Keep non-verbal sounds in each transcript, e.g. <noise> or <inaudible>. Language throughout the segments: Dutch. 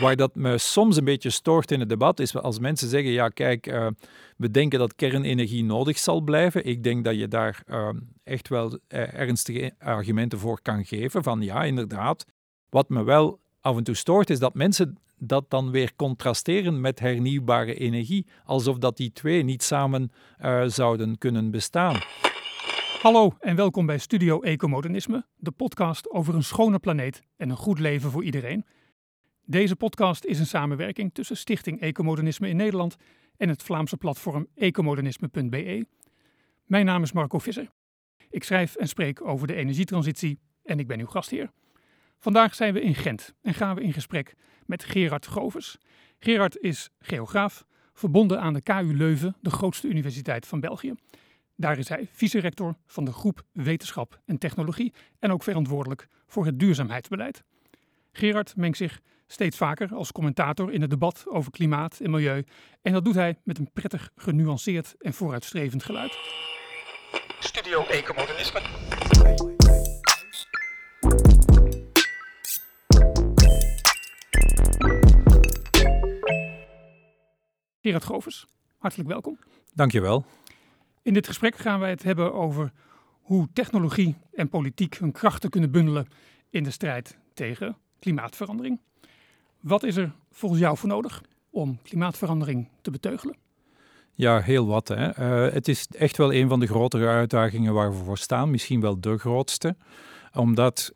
Waar dat me soms een beetje stoort in het debat is als mensen zeggen, ja kijk, uh, we denken dat kernenergie nodig zal blijven. Ik denk dat je daar uh, echt wel uh, ernstige argumenten voor kan geven. Van ja, inderdaad. Wat me wel af en toe stoort is dat mensen dat dan weer contrasteren met hernieuwbare energie. Alsof dat die twee niet samen zouden kunnen bestaan. Hallo en welkom bij Studio Ecomodernisme, de podcast over een schone planeet en een goed leven voor iedereen. Deze podcast is een samenwerking tussen Stichting Ecomodernisme in Nederland en het Vlaamse platform ecomodernisme.be. Mijn naam is Marco Visser. Ik schrijf en spreek over de energietransitie en ik ben uw gastheer. Vandaag zijn we in Gent en gaan we in gesprek met Gerard Grovers. Gerard is geograaf, verbonden aan de KU Leuven, de grootste universiteit van België. Daar is hij vice-rector van de groep Wetenschap en Technologie en ook verantwoordelijk voor het duurzaamheidsbeleid. Gerard mengt zich steeds vaker als commentator in het debat over klimaat en milieu. En dat doet hij met een prettig genuanceerd en vooruitstrevend geluid. Studio Ecomodernisme. Gerard Grovers, hartelijk welkom. Dankjewel. In dit gesprek gaan wij het hebben over hoe technologie en politiek hun krachten kunnen bundelen in de strijd tegen klimaatverandering. Wat is er volgens jou voor nodig om klimaatverandering te beteugelen? Ja, heel wat. Hè. Uh, het is echt wel een van de grotere uitdagingen waar we voor staan, misschien wel de grootste. Omdat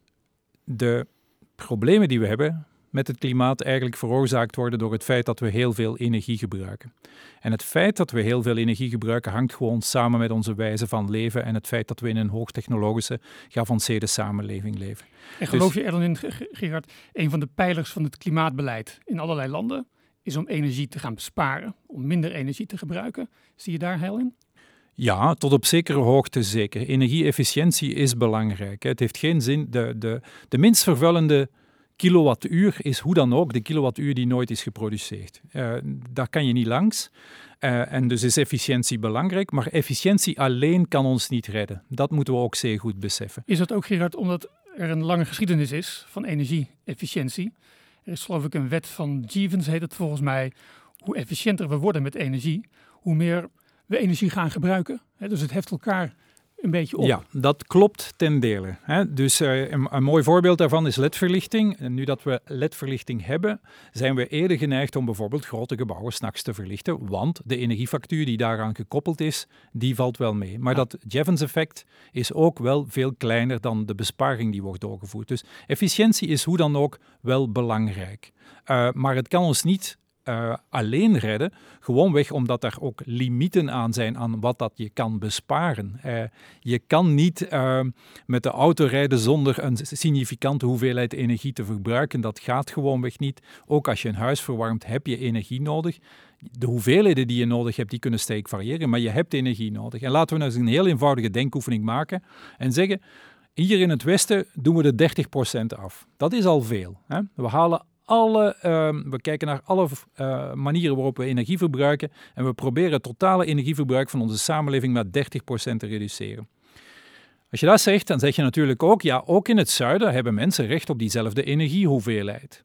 de problemen die we hebben met het klimaat eigenlijk veroorzaakt worden door het feit dat we heel veel energie gebruiken. En het feit dat we heel veel energie gebruiken hangt gewoon samen met onze wijze van leven en het feit dat we in een hoogtechnologische, geavanceerde samenleving leven. En geloof dus, je er dan in, Gerard, een van de pijlers van het klimaatbeleid in allerlei landen is om energie te gaan besparen, om minder energie te gebruiken. Zie je daar heil in? Ja, tot op zekere hoogte zeker. Energieefficiëntie is belangrijk. Het heeft geen zin, de, de, de minst vervuilende kilowattuur is hoe dan ook de kilowattuur die nooit is geproduceerd. Uh, daar kan je niet langs. Uh, en dus is efficiëntie belangrijk, maar efficiëntie alleen kan ons niet redden. Dat moeten we ook zeer goed beseffen. Is dat ook, Gerard, omdat er een lange geschiedenis is van energie-efficiëntie? Er is geloof ik een wet van Jevons, heet het volgens mij. Hoe efficiënter we worden met energie, hoe meer we energie gaan gebruiken. dus het heft elkaar een beetje op. Ja, dat klopt ten dele. Hè. Dus uh, een, een, mooi voorbeeld daarvan is ledverlichting. En nu dat we ledverlichting hebben, zijn we eerder geneigd om bijvoorbeeld grote gebouwen s'nachts te verlichten, want de energiefactuur die daaraan gekoppeld is, die valt wel mee. Maar dat Jevons-effect is ook wel veel kleiner dan de besparing die wordt doorgevoerd. Dus efficiëntie is hoe dan ook wel belangrijk. Uh, maar het kan ons niet uh, alleen redden. Gewoonweg omdat er ook limieten aan zijn aan wat dat je kan besparen. Uh, je kan niet uh, met de auto rijden zonder een significante hoeveelheid energie te verbruiken. Dat gaat gewoonweg niet. Ook als je een huis verwarmt, heb je energie nodig. De hoeveelheden die je nodig hebt, die kunnen sterk variëren, maar je hebt energie nodig. En laten we nou eens een heel eenvoudige denkoefening maken en zeggen, hier in het Westen doen we de 30% af. Dat is al veel. Hè? We halen alle, uh, we kijken naar alle uh, manieren waarop we energie verbruiken en we proberen het totale energieverbruik van onze samenleving met 30% te reduceren. Als je dat zegt, dan zeg je natuurlijk ook, ja, ook in het zuiden hebben mensen recht op diezelfde energiehoeveelheid.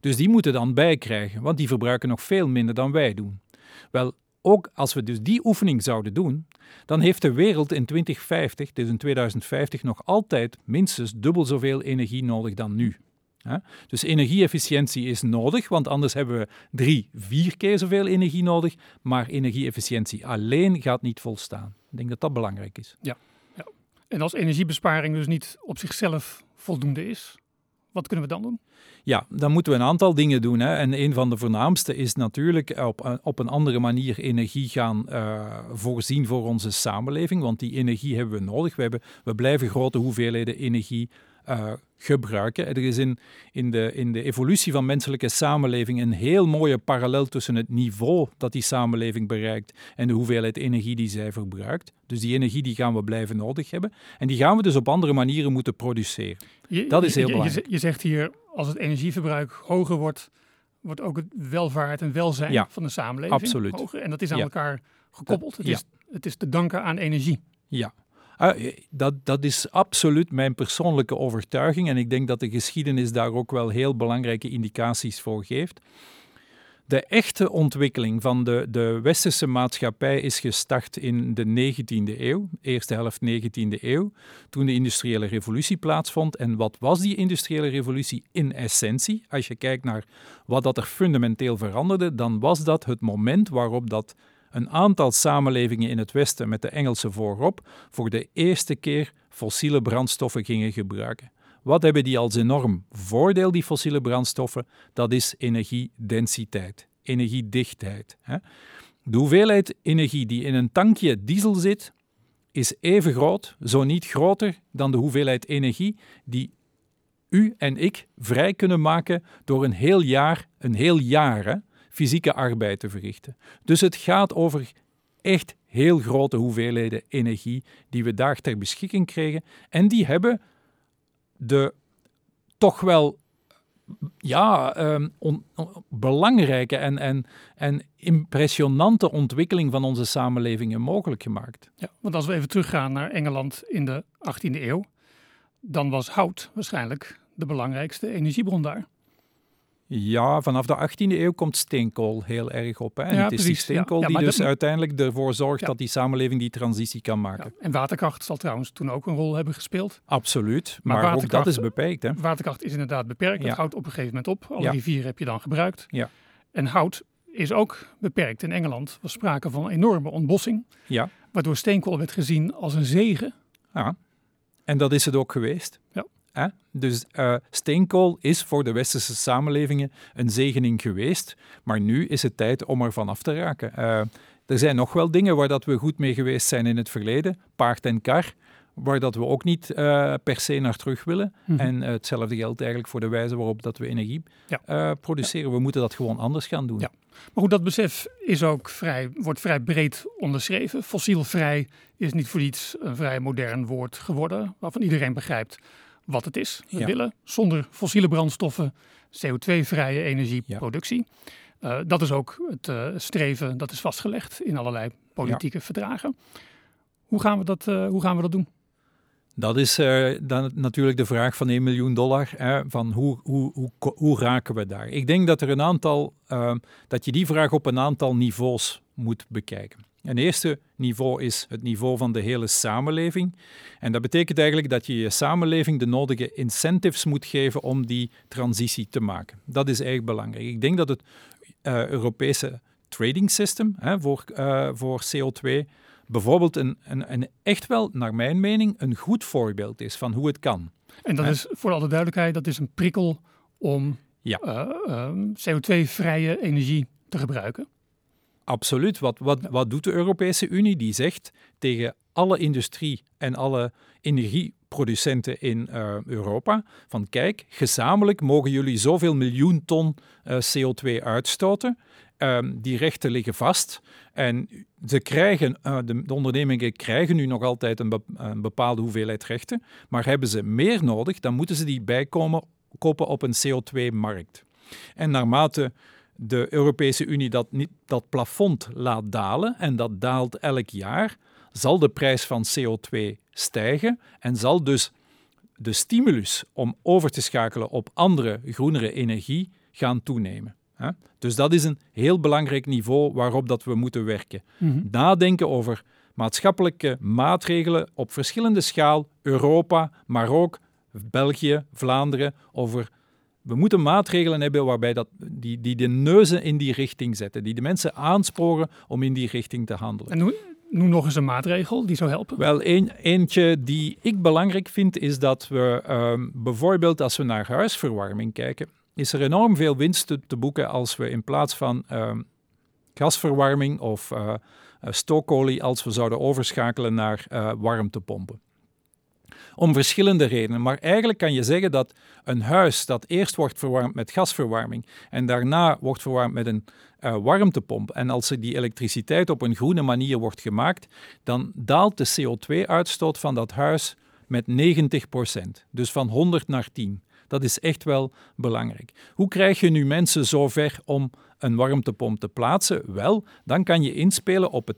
Dus die moeten dan bijkrijgen, want die verbruiken nog veel minder dan wij doen. Wel, ook als we dus die oefening zouden doen, dan heeft de wereld in 2050, dus in 2050, nog altijd minstens dubbel zoveel energie nodig dan nu. Dus energieefficiëntie is nodig, want anders hebben we drie, vier keer zoveel energie nodig. Maar energieefficiëntie alleen gaat niet volstaan. Ik denk dat dat belangrijk is. Ja, ja. En als energiebesparing dus niet op zichzelf voldoende is, wat kunnen we dan doen? Ja, dan moeten we een aantal dingen doen. Hè. En een van de voornaamste is natuurlijk op, op een andere manier energie gaan uh, voorzien voor onze samenleving. Want die energie hebben we nodig. We, hebben, we blijven grote hoeveelheden energie uh, gebruiken. Er is in, in, de, in de evolutie van menselijke samenleving een heel mooie parallel tussen het niveau dat die samenleving bereikt en de hoeveelheid energie die zij verbruikt. Dus die energie die gaan we blijven nodig hebben. En die gaan we dus op andere manieren moeten produceren. dat is heel belangrijk. Je, je, zegt hier, als het energieverbruik hoger wordt, wordt ook het welvaart en welzijn van de samenleving absoluut. hoger. En dat is aan elkaar gekoppeld. Het, is, het is te danken aan energie. Ja, dat, dat is absoluut mijn persoonlijke overtuiging en ik denk dat de geschiedenis daar ook wel heel belangrijke indicaties voor geeft. De echte ontwikkeling van de, de westerse maatschappij is gestart in de 19e eeuw, eerste helft 19e eeuw, toen de industriële revolutie plaatsvond. En wat was die industriële revolutie in essentie? Als je kijkt naar wat dat er fundamenteel veranderde, dan was dat het moment waarop dat een aantal samenlevingen in het Westen met de Engelse voorop voor de eerste keer fossiele brandstoffen gingen gebruiken. Wat hebben die als enorm voordeel, die fossiele brandstoffen? Dat is energiedensiteit, energiedichtheid. De hoeveelheid energie die in een tankje diesel zit, is even groot, zo niet groter, dan de hoeveelheid energie die u en ik vrij kunnen maken door een heel jaar, een heel jaar, fysieke arbeid te verrichten. Dus het gaat over echt heel grote hoeveelheden energie die we daar ter beschikking krijgen. En die hebben de toch wel ja, um, belangrijke en, en, en impressionante ontwikkeling van onze samenlevingen mogelijk gemaakt. Ja, want als we even teruggaan naar Engeland in de 18e eeuw, dan was hout waarschijnlijk de belangrijkste energiebron daar. Ja, vanaf de 18e eeuw komt steenkool heel erg op. Hè? En het is die steenkool die dus uiteindelijk ervoor zorgt dat die samenleving die transitie kan maken. En waterkracht zal trouwens toen ook een rol hebben gespeeld. Absoluut, maar, ook dat is beperkt. Hè? Waterkracht is inderdaad beperkt. Dat houdt op een gegeven moment op. Alle rivieren heb je dan gebruikt. Ja. En hout is ook beperkt. In Engeland was sprake van enorme ontbossing. Ja. Waardoor steenkool werd gezien als een zegen. Ja, en dat is het ook geweest. Ja. Dus uh, steenkool is voor de westerse samenlevingen een zegening geweest, maar nu is het tijd om er van af te raken. Uh, er zijn nog wel dingen waar dat we goed mee geweest zijn in het verleden, paard en kar, waar dat we ook niet uh, per se naar terug willen. Mm -hmm. En hetzelfde geldt eigenlijk voor de wijze waarop dat we energie ja. produceren. We moeten dat gewoon anders gaan doen. Ja. Maar goed, dat besef is ook vrij, wordt vrij breed onderschreven. Fossielvrij is niet voor iets een vrij modern woord geworden, waarvan iedereen begrijpt wat het is. We willen zonder fossiele brandstoffen CO2-vrije energieproductie. Ja. Uh, dat is ook het uh, streven, dat is vastgelegd in allerlei politieke verdragen. Hoe gaan we dat, uh, hoe gaan we dat doen? Dat is dan natuurlijk de vraag van 1 miljoen dollar. Hè, van hoe, hoe, hoe, hoe raken we daar? Ik denk dat er een aantal, dat je die vraag op een aantal niveaus moet bekijken. Een eerste niveau is het niveau van de hele samenleving. En dat betekent eigenlijk dat je je samenleving de nodige incentives moet geven om die transitie te maken. Dat is eigenlijk belangrijk. Ik denk dat het uh, Europese trading system hè, voor, uh, voor CO2 bijvoorbeeld een, een, een, echt wel, naar mijn mening, een goed voorbeeld is van hoe het kan. En dat is voor alle duidelijkheid, dat is een prikkel om ja. uh, CO2-vrije energie te gebruiken. Absoluut. Wat, wat, wat doet de Europese Unie? Die zegt tegen alle industrie en alle energieproducenten in uh, Europa van kijk, gezamenlijk mogen jullie zoveel miljoen ton uh, CO2 uitstoten. Um, die rechten liggen vast. En ze krijgen, uh, de, de, ondernemingen krijgen nu nog altijd een, be, een, bepaalde hoeveelheid rechten. Maar hebben ze meer nodig, dan moeten ze die bijkomen kopen op een CO2-markt. En naarmate de Europese Unie dat, niet, dat plafond laat dalen, en dat daalt elk jaar, zal de prijs van CO2 stijgen en zal dus de stimulus om over te schakelen op andere, groenere energie gaan toenemen. Dus dat is een heel belangrijk niveau waarop dat we moeten werken. Mm -hmm. Nadenken over maatschappelijke maatregelen op verschillende schaal, Europa, maar ook België, Vlaanderen, over we moeten maatregelen hebben waarbij dat, die, die de neuzen in die richting zetten, die de mensen aansporen om in die richting te handelen. En noem nog eens een maatregel die zou helpen. Wel, een, eentje die ik belangrijk vind is dat we um, bijvoorbeeld als we naar huisverwarming kijken, is er enorm veel winst te, te boeken als we in plaats van um, gasverwarming of uh, stookolie, als we zouden overschakelen naar uh, warmtepompen om verschillende redenen. Maar eigenlijk kan je zeggen dat een huis dat eerst wordt verwarmd met gasverwarming en daarna wordt verwarmd met een uh, warmtepomp en als die elektriciteit op een groene manier wordt gemaakt, dan daalt de CO2-uitstoot van dat huis met 90% Dus van 100 naar 10. Dat is echt wel belangrijk. Hoe krijg je nu mensen zover om een warmtepomp te plaatsen? Wel, dan kan je inspelen op, het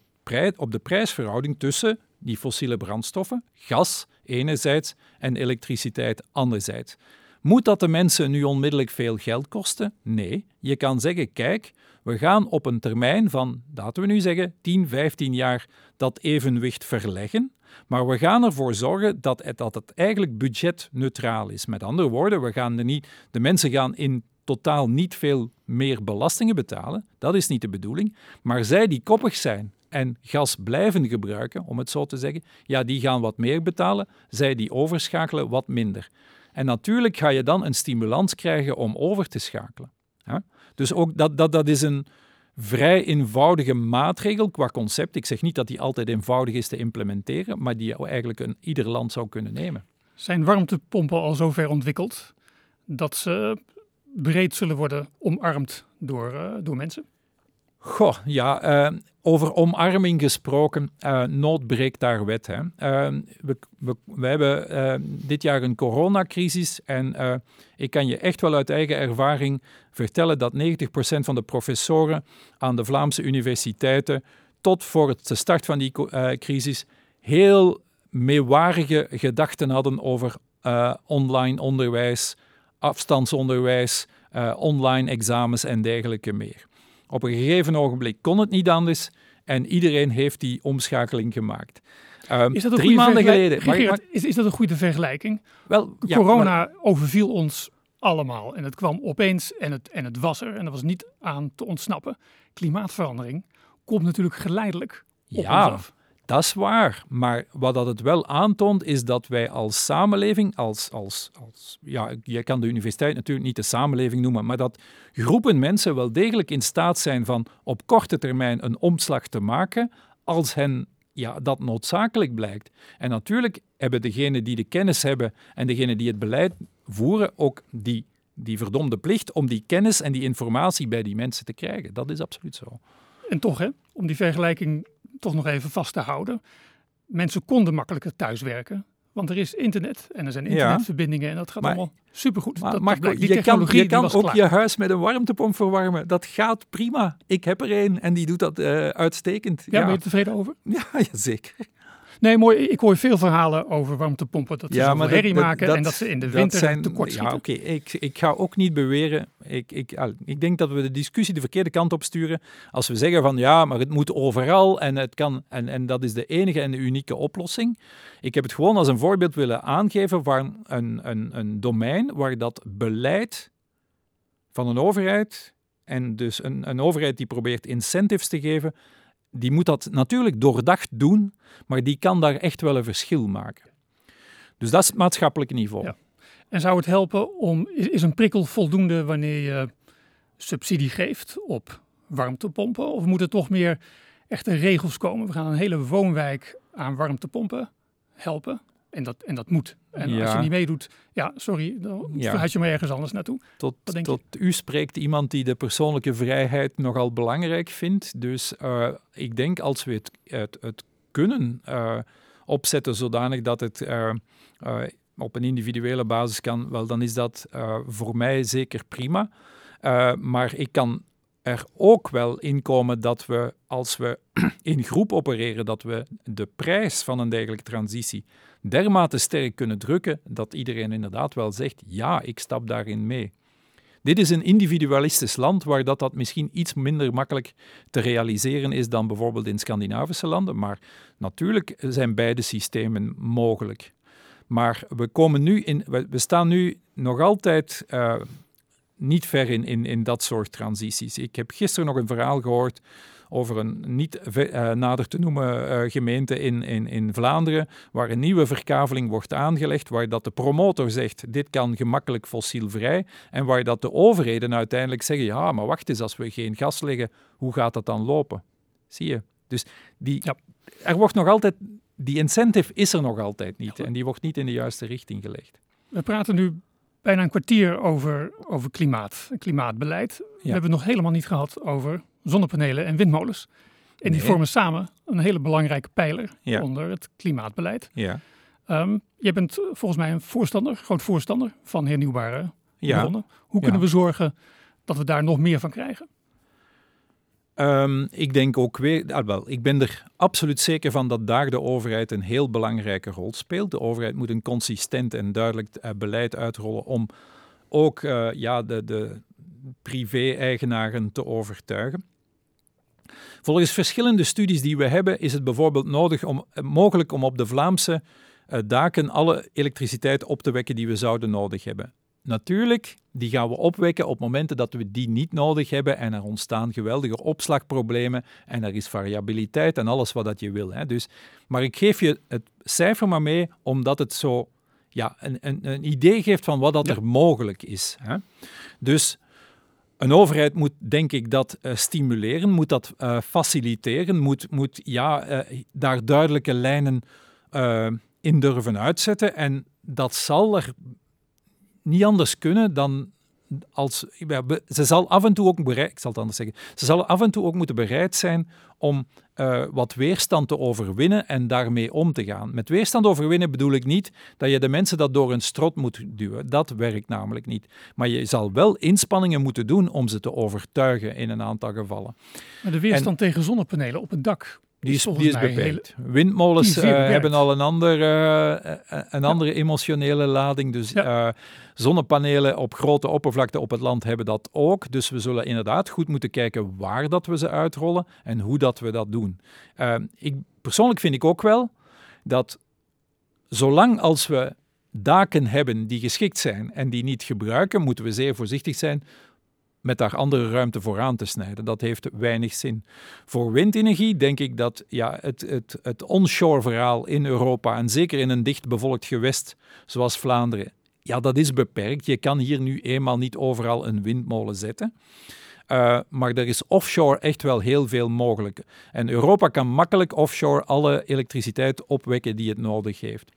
op de prijsverhouding tussen die fossiele brandstoffen, gas enerzijds en elektriciteit anderzijds. Moet dat de mensen nu onmiddellijk veel geld kosten? Nee. Je kan zeggen, kijk, we gaan op een termijn van, laten we nu zeggen, 10, 15 jaar dat evenwicht verleggen. Maar we gaan ervoor zorgen dat het, dat het eigenlijk budgetneutraal is. Met andere woorden, we gaan er niet, de mensen gaan in totaal niet veel meer belastingen betalen. Dat is niet de bedoeling. Maar zij die koppig zijn en gas blijven gebruiken, om het zo te zeggen, ja, die gaan wat meer betalen. Zij die overschakelen wat minder. En natuurlijk ga je dan een stimulans krijgen om over te schakelen. Dus ook dat, dat, dat is een vrij eenvoudige maatregel qua concept. Ik zeg niet dat die altijd eenvoudig is te implementeren, maar die eigenlijk een, ieder land zou kunnen nemen. Zijn warmtepompen al zo ver ontwikkeld dat ze breed zullen worden omarmd door, uh, door mensen? Goh, ja, uh, over omarming gesproken, uh, nood breekt daar wet. Hè. Uh, we, we, hebben dit jaar een coronacrisis en ik kan je echt wel uit eigen ervaring vertellen dat 90% van de professoren aan de Vlaamse universiteiten tot voor de start van die crisis heel meewarige gedachten hadden over online onderwijs, afstandsonderwijs, online examens en dergelijke meer. Op een gegeven ogenblik kon het niet anders en iedereen heeft die omschakeling gemaakt. Um, is dat een drie maanden geleden. is, is dat een goede vergelijking? Wel, Corona overviel ons allemaal en het kwam opeens en het, en het was er en er was niet aan te ontsnappen. Klimaatverandering komt natuurlijk geleidelijk op ja, ons af. Dat is waar, maar wat dat het wel aantoont is dat wij als samenleving, als, als, als, ja, je kan de universiteit natuurlijk niet de samenleving noemen, maar dat groepen mensen wel degelijk in staat zijn van op korte termijn een omslag te maken als hen ja, dat noodzakelijk blijkt. En natuurlijk hebben degenen die de kennis hebben en degenen die het beleid voeren ook die, die verdomde plicht om die kennis en die informatie bij die mensen te krijgen. Dat is absoluut zo. En toch, hè, om die vergelijking toch nog even vast te houden. Mensen konden makkelijker thuiswerken. Want er is internet en er zijn internetverbindingen en dat gaat allemaal supergoed. Maar, dat, dat je kan, je kan ook je huis met een warmtepomp verwarmen. Dat gaat prima. Ik heb er een en die doet dat uh, uitstekend. Ja, ja, ben je tevreden over? <laughs> Ja, zeker. Nee, mooi. Ik hoor veel verhalen over warmtepompen. Dat ze ja, maar herrie maken en dat ze in de winter zijn, tekort schieten. Ja, oké. Ik, ik ga ook niet beweren... Ik, ik, ik denk dat we de discussie de verkeerde kant op sturen. Als we zeggen van ja, maar het moet overal en, het kan, en, en dat is de enige en de unieke oplossing. Ik heb het gewoon als een voorbeeld willen aangeven van een, een, een domein waar dat beleid van een overheid en dus een, een overheid die probeert incentives te geven die moet dat natuurlijk doordacht doen, maar die kan daar echt wel een verschil maken. Dus dat is het maatschappelijke niveau. En zou het helpen om, is een prikkel voldoende wanneer je subsidie geeft op warmtepompen? Of moeten toch meer echte regels komen? We gaan een hele woonwijk aan warmtepompen helpen. En dat, en dat moet. En als je niet meedoet, ja, sorry, dan ja. je maar ergens anders naartoe. Tot, tot u spreekt iemand die de persoonlijke vrijheid nogal belangrijk vindt. Dus uh, ik denk als we het, het, het kunnen uh, opzetten zodanig dat het uh, op een individuele basis kan, wel, dan is dat voor mij zeker prima. maar ik kan er ook wel in komen dat we, als we <clears throat> in groep opereren, dat we de prijs van een dergelijke transitie dermate sterk kunnen drukken dat iedereen inderdaad wel zegt, ja, ik stap daarin mee. Dit is een individualistisch land waar dat, dat misschien iets minder makkelijk te realiseren is dan bijvoorbeeld in Scandinavische landen, maar natuurlijk zijn beide systemen mogelijk. Maar we, komen nu in, we, staan nu nog altijd uh, niet ver in, in, in dat soort transities. Ik heb gisteren nog een verhaal gehoord over een niet uh, nader te noemen uh, gemeente in, in, in Vlaanderen, waar een nieuwe verkaveling wordt aangelegd, waar dat de promotor zegt, dit kan gemakkelijk fossielvrij, en waar dat de overheden uiteindelijk zeggen, ja, maar wacht eens, als we geen gas leggen, hoe gaat dat dan lopen? Zie je? Dus die, ja. er wordt nog altijd, die incentive is er nog altijd niet, en die wordt niet in de juiste richting gelegd. We praten nu bijna een kwartier over, over klimaat, klimaatbeleid. We hebben het nog helemaal niet gehad over zonnepanelen en windmolens. En die vormen samen een hele belangrijke pijler onder het klimaatbeleid. Ja. Um, jij bent volgens mij een voorstander, groot voorstander van hernieuwbare ja. bronnen. Hoe kunnen we zorgen dat we daar nog meer van krijgen? Ehm, ik denk ook weer, ah, wel, ik ben er absoluut zeker van dat daar de overheid een heel belangrijke rol speelt. De overheid moet een consistent en duidelijk uh, beleid uitrollen om ook uh, ja, de, de privé-eigenaren te overtuigen. Volgens verschillende studies die we hebben, is het bijvoorbeeld nodig om, mogelijk om op de Vlaamse daken alle elektriciteit op te wekken die we zouden nodig hebben. Natuurlijk, die gaan we opwekken op momenten dat we die niet nodig hebben en er ontstaan geweldige opslagproblemen en er is variabiliteit en alles wat dat je wil. Hè. Dus, maar ik geef je het cijfer maar mee omdat het zo ja, een, een, een idee geeft van wat dat er mogelijk is. Hè. Dus een overheid moet, denk ik, dat uh, stimuleren, moet dat uh, faciliteren, moet, moet ja, uh, daar duidelijke lijnen in durven uitzetten. En dat zal er niet anders kunnen dan als, ze zal af en toe ook bereid, ik zal het anders zeggen, ze zal af en toe ook moeten bereid zijn om uh, wat weerstand te overwinnen en daarmee om te gaan. Met weerstand overwinnen bedoel ik niet dat je de mensen dat door een strot moet duwen. Dat werkt namelijk niet. Maar je zal wel inspanningen moeten doen om ze te overtuigen in een aantal gevallen. Maar de weerstand en, tegen zonnepanelen op het dak die is, die is beperkt. Windmolens uh, hebben al een, ander, uh, een ja. andere emotionele lading. Dus ja. uh, zonnepanelen op grote oppervlakte op het land hebben dat ook. Dus we zullen inderdaad goed moeten kijken waar dat we ze uitrollen en hoe dat we dat doen. ik, persoonlijk vind ik ook wel dat zolang als we daken hebben die geschikt zijn en die niet gebruiken, moeten we zeer voorzichtig zijn met daar andere ruimte voor aan te snijden. Dat heeft weinig zin. Voor windenergie denk ik dat ja, het, het, het onshore verhaal in Europa, en zeker in een dicht bevolkt gewest zoals Vlaanderen, ja, dat is beperkt. Je kan hier nu eenmaal niet overal een windmolen zetten. Uh, maar er is offshore echt wel heel veel mogelijk. En Europa kan makkelijk offshore alle elektriciteit opwekken die het nodig heeft.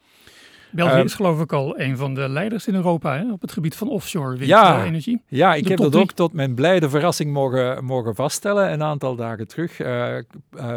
België um, is geloof ik al een van de leiders in Europa hè, op het gebied van offshore windenergie. Ja, ja ik heb dat ook tot mijn blijde verrassing mogen, mogen vaststellen. Een aantal dagen terug uh, uh,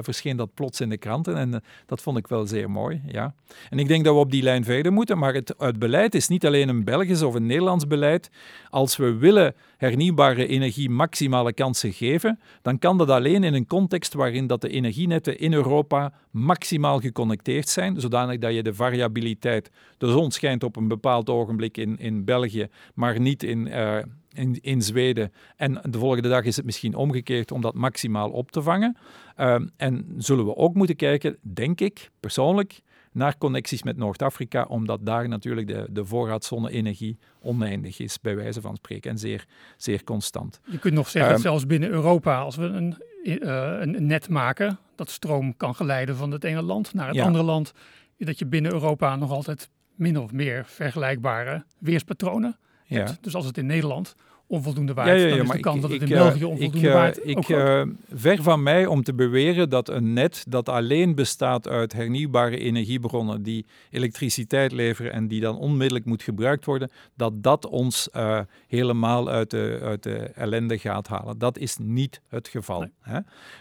verscheen dat plots in de kranten en uh, dat vond ik wel zeer mooi. Ja. En ik denk dat we op die lijn verder moeten, maar het, het beleid is niet alleen een Belgisch of een Nederlands beleid. Als we willen hernieuwbare energie maximale kansen geven, dan kan dat alleen in een context waarin dat de energienetten in Europa maximaal geconnecteerd zijn, zodanig dat je de variabiliteit, de zon schijnt op een bepaald ogenblik in, in België, maar niet in, uh, in, in Zweden. En de volgende dag is het misschien omgekeerd om dat maximaal op te vangen. Uh, en zullen we ook moeten kijken, denk ik persoonlijk, naar connecties met Noord-Afrika, omdat daar natuurlijk de, de voorraad zonne-energie oneindig is, bij wijze van spreken, en zeer, zeer constant. Je kunt nog zeggen, um, dat zelfs binnen Europa, als we een, uh, een net maken, dat stroom kan geleiden van het ene land naar het ja. andere land, dat je binnen Europa nog altijd min of meer vergelijkbare weerspatronen hebt. Ja. Dus als het in Nederland onvoldoende waard. Ja, ja, ja, dan is de kans dat het in België onvoldoende ik, waard Ik, uh, ver van mij om te beweren dat een net dat alleen bestaat uit hernieuwbare energiebronnen die elektriciteit leveren en die dan onmiddellijk moet gebruikt worden, dat dat ons uh, helemaal uit de, uit de ellende gaat halen. Dat is niet het geval. Nee. Hè?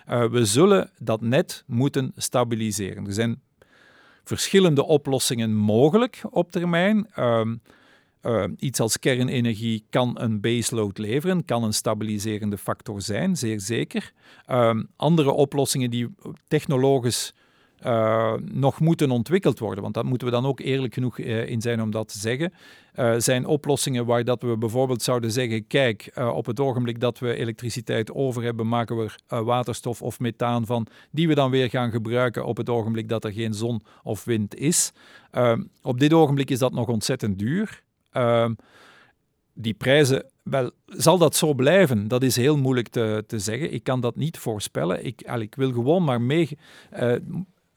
Uh, we zullen dat net moeten stabiliseren. Er zijn verschillende oplossingen mogelijk op termijn. Uh, uh, iets als kernenergie kan een baseload leveren, kan een stabiliserende factor zijn, zeer zeker. Uh, andere oplossingen die technologisch uh, nog moeten ontwikkeld worden, want daar moeten we dan ook eerlijk genoeg uh, in zijn om dat te zeggen, zijn oplossingen waar dat we bijvoorbeeld zouden zeggen, kijk, op het ogenblik dat we elektriciteit over hebben, maken we er waterstof of methaan van, die we dan weer gaan gebruiken op het ogenblik dat er geen zon of wind is. Ehm, op dit ogenblik is dat nog ontzettend duur. Uh, die prijzen, wel, zal dat zo blijven? Dat is heel moeilijk te, te zeggen. Ik kan dat niet voorspellen. Ik, al, ik wil gewoon maar mee. Uh,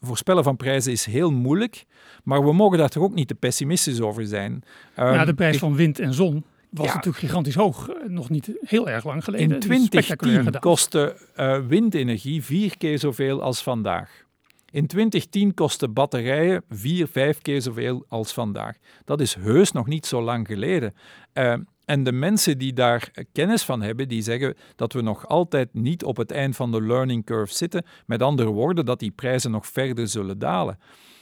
voorspellen van prijzen is heel moeilijk, maar we mogen daar toch ook niet te pessimistisch over zijn. Um, ja, de prijs ik, van wind en zon was ja, natuurlijk gigantisch hoog, eh, nog niet heel erg lang geleden. In 2010 kostte uh, windenergie vier keer zoveel als vandaag. In 2010 kosten batterijen vier, vijf keer zoveel als vandaag. Dat is heus nog niet zo lang geleden. Uh, en de mensen die daar kennis van hebben, die zeggen dat we nog altijd niet op het eind van de learning curve zitten. Met andere woorden, dat die prijzen nog verder zullen dalen.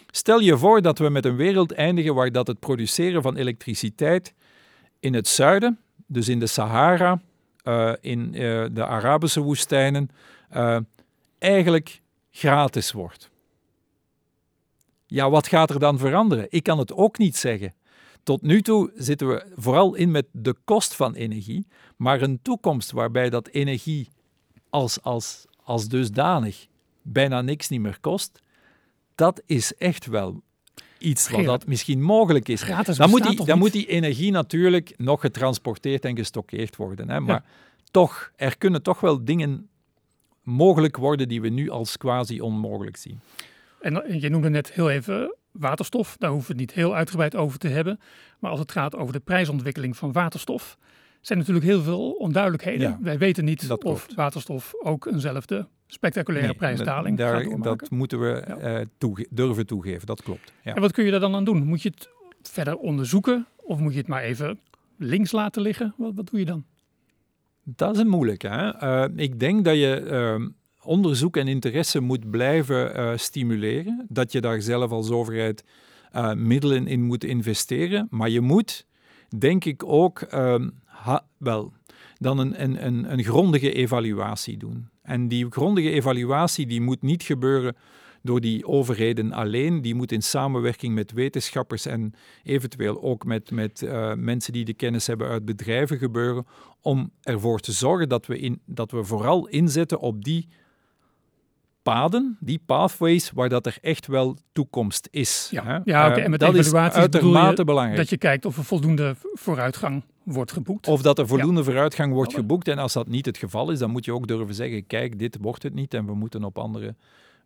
Stel je voor dat we met een wereld eindigen waar dat het produceren van elektriciteit in het zuiden, dus in de Sahara, uh, in uh, de Arabische woestijnen eigenlijk gratis wordt. Ja, wat gaat er dan veranderen? Ik kan het ook niet zeggen. Tot nu toe zitten we vooral in met de kost van energie, maar een toekomst waarbij dat energie als, als, als dusdanig bijna niks niet meer kost, dat is echt wel iets wat dat misschien mogelijk is. Gratis dan moet, die, dan moet die energie natuurlijk nog getransporteerd en gestockeerd worden. Hè? Maar toch, er kunnen toch wel dingen mogelijk worden die we nu als quasi onmogelijk zien. En eh, je noemde net heel even waterstof. Daar hoeven we het niet heel uitgebreid over te hebben. Maar als het gaat over de prijsontwikkeling van waterstof, zijn natuurlijk heel veel onduidelijkheden. Ja, Wij weten niet dat of waterstof ook eenzelfde spectaculaire Nee, prijsdaling daar- gaat doormaken. Dat moeten we Ja. eh, toege- durven toegeven, dat klopt. Ja. En wat kun je daar dan aan doen? Moet je het verder onderzoeken of moet je het maar even links laten liggen? Wat, wat doe je dan? Dat is een moeilijke. Hè? Eh, ik denk dat je ehm, onderzoek en interesse moet blijven eh, stimuleren. Dat je daar zelf als overheid eh, middelen in moet investeren. Maar je moet, denk ik, ook ehm, wel, dan een, een, een, een grondige evaluatie doen. En die grondige evaluatie die moet niet gebeuren door die overheden alleen. Die moet in samenwerking met wetenschappers en eventueel ook met, met eh, mensen die de kennis hebben uit bedrijven gebeuren, om ervoor te zorgen dat we, in, dat we vooral inzetten op die paden, die pathways, waar dat er echt wel toekomst is. Ja. hè. Ja, oké, Eh, en met dat is bedoel je uitermate belangrijk. Dat je kijkt of er voldoende vooruitgang wordt geboekt. Of dat er voldoende vooruitgang wordt geboekt. En als dat niet het geval is, dan moet je ook durven zeggen, kijk, dit wordt het niet en we moeten op andere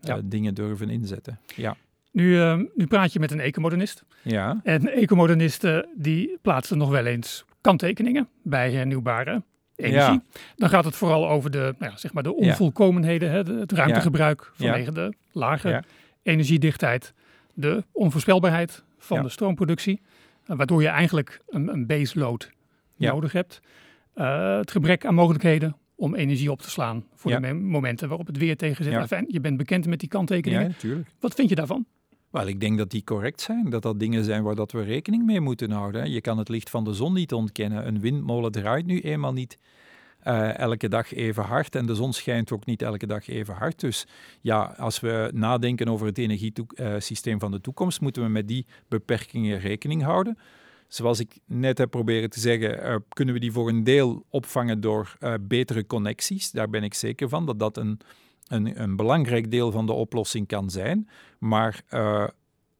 eh, dingen durven inzetten. Ja. Nu, eh, nu praat je met een ecomodernist. Ja. En ecomodernisten die plaatsen nog wel eens kanttekeningen bij hernieuwbare energie. Ja. Dan gaat het vooral over de, nou ja, zeg maar de onvolkomenheden, hè, het ruimtegebruik vanwege de lage energiedichtheid, de onvoorspelbaarheid van de stroomproductie, eh, waardoor je eigenlijk een, een baseload nodig hebt. Eh, het gebrek aan mogelijkheden om energie op te slaan voor de me- momenten waarop het weer tegen zit. Ja. Enfin, je bent bekend met die ja, kanttekeningen. Wat vind je daarvan? Wel, ik denk dat die correct zijn. Dat dat dingen zijn waar dat we rekening mee moeten houden. Je kan het licht van de zon niet ontkennen. Een windmolen draait nu eenmaal niet eh, elke dag even hard. En de zon schijnt ook niet elke dag even hard. Dus ja, als we nadenken over het energiesysteem van de toekomst, moeten we met die beperkingen rekening houden. Zoals ik net heb proberen te zeggen, eh, kunnen we die voor een deel opvangen door eh, betere connecties. Daar ben ik zeker van dat dat een, een, een belangrijk deel van de oplossing kan zijn. Maar eh,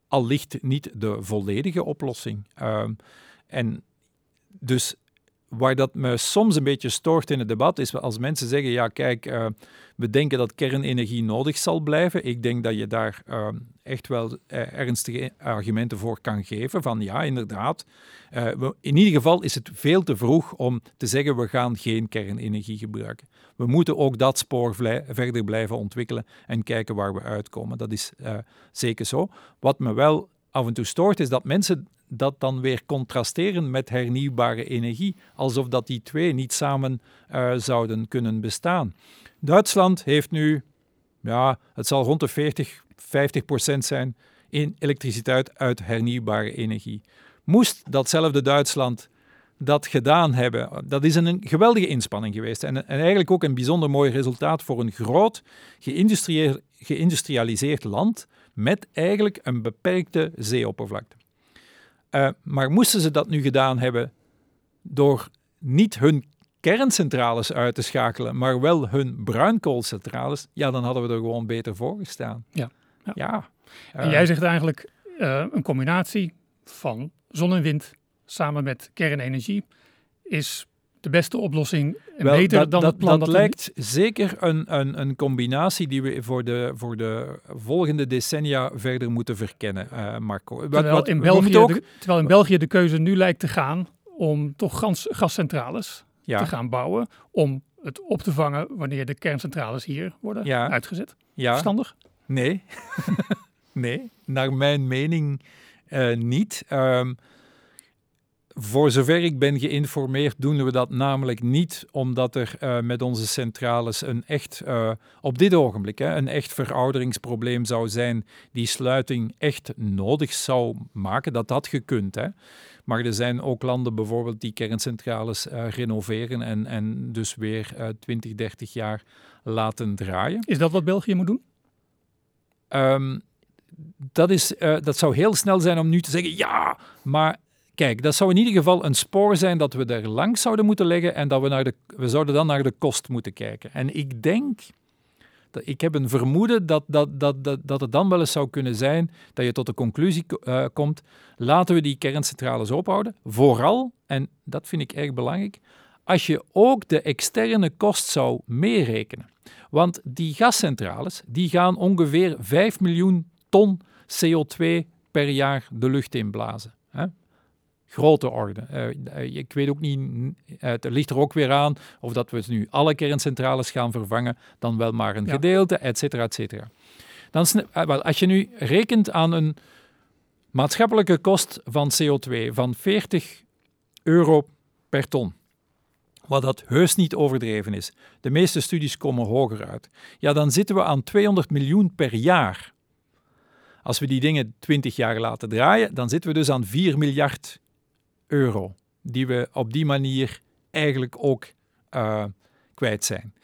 al ligt niet de volledige oplossing. Ehm, en dus waar dat me soms een beetje stoort in het debat is als mensen zeggen, ja kijk, eh, we denken dat kernenergie nodig zal blijven. Ik denk dat je daar eh, echt wel ernstige argumenten voor kan geven. Van ja, inderdaad. in ieder geval is het veel te vroeg om te zeggen, we gaan geen kernenergie gebruiken. We moeten ook dat spoor verder blijven ontwikkelen en kijken waar we uitkomen. Dat is eh, zeker zo. Wat me wel af en toe stoort, is dat mensen dat dan weer contrasteren met hernieuwbare energie, alsof dat die twee niet samen eh, zouden kunnen bestaan. Duitsland heeft nu, ja, het zal rond de 40, 50 procent zijn in elektriciteit uit hernieuwbare energie. Moest datzelfde Duitsland dat gedaan hebben, dat is een, geweldige inspanning geweest en, en eigenlijk ook een bijzonder mooi resultaat voor een groot geïndustrialiseerd land met eigenlijk een beperkte zeeoppervlakte. Uh, maar moesten ze dat nu gedaan hebben door niet hun kerncentrales uit te schakelen, maar wel hun bruinkoolcentrales, ja, dan hadden we er gewoon beter voor gestaan. Ja. ja. ja. En jij zegt eigenlijk uh, een combinatie van zon en wind samen met kernenergie is de beste oplossing Wel, beter dat, dan dat, het plan dat dat lijkt zeker een, een, een combinatie die we voor de, voor de volgende decennia verder moeten verkennen, uh, Marco. Wat, terwijl, wat, in België ook, de, terwijl in België de keuze nu lijkt te gaan om toch gas, gascentrales ja. te gaan bouwen, om het op te vangen wanneer de kerncentrales hier worden ja. uitgezet. Ja. Verstandig? Nee. <laughs> nee, naar mijn mening uh, niet. Um, voor zover ik ben geïnformeerd, doen we dat namelijk niet omdat er uh, met onze centrales een echt, uh, op dit ogenblik, hè, een echt verouderingsprobleem zou zijn die sluiting echt nodig zou maken. Dat had gekund. Hè. Maar er zijn ook landen bijvoorbeeld die kerncentrales uh, renoveren en, en dus weer 20, 30 jaar laten draaien. Is dat wat België moet doen? Um, dat, is, dat zou heel snel zijn om nu te zeggen ja, maar Kijk, dat zou in ieder geval een spoor zijn dat we er langs zouden moeten leggen en dat we, naar de, we zouden dan naar de kost moeten kijken. En ik denk, dat, ik heb een vermoeden dat, dat, dat, dat, dat het dan wel eens zou kunnen zijn dat je tot de conclusie uh, komt, laten we die kerncentrales ophouden. Vooral, en dat vind ik erg belangrijk, als je ook de externe kost zou meerekenen. Want die gascentrales die gaan ongeveer 5 miljoen ton CO2 per jaar de lucht inblazen. Grote orde. Uh, ik weet ook niet, het ligt er ook weer aan of dat we nu alle kerncentrales gaan vervangen, dan wel maar een gedeelte, et cetera, et cetera. Dan, wel, als je nu rekent aan een maatschappelijke kost van CO2 van 40 euro per ton, wat dat heus niet overdreven is, de meeste studies komen hoger uit, ja, dan zitten we aan 200 miljoen per jaar. Als we die dingen 20 jaar laten draaien, dan zitten we dus aan 4 miljard euro, die we op die manier eigenlijk ook uh, kwijt zijn.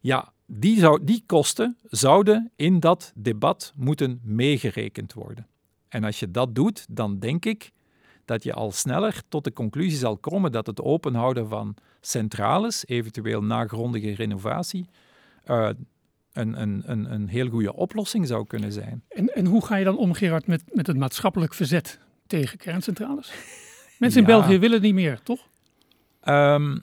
Ja, die, zou, die kosten zouden in dat debat moeten meegerekend worden. En als je dat doet, dan denk ik dat je al sneller tot de conclusie zal komen dat het openhouden van centrales, eventueel nagrondige renovatie, uh, een, een, een, een heel goede oplossing zou kunnen zijn. En, en hoe ga je dan om, Gerard, met, met het maatschappelijk verzet tegen kerncentrales? Mensen in België willen niet meer, toch? Um,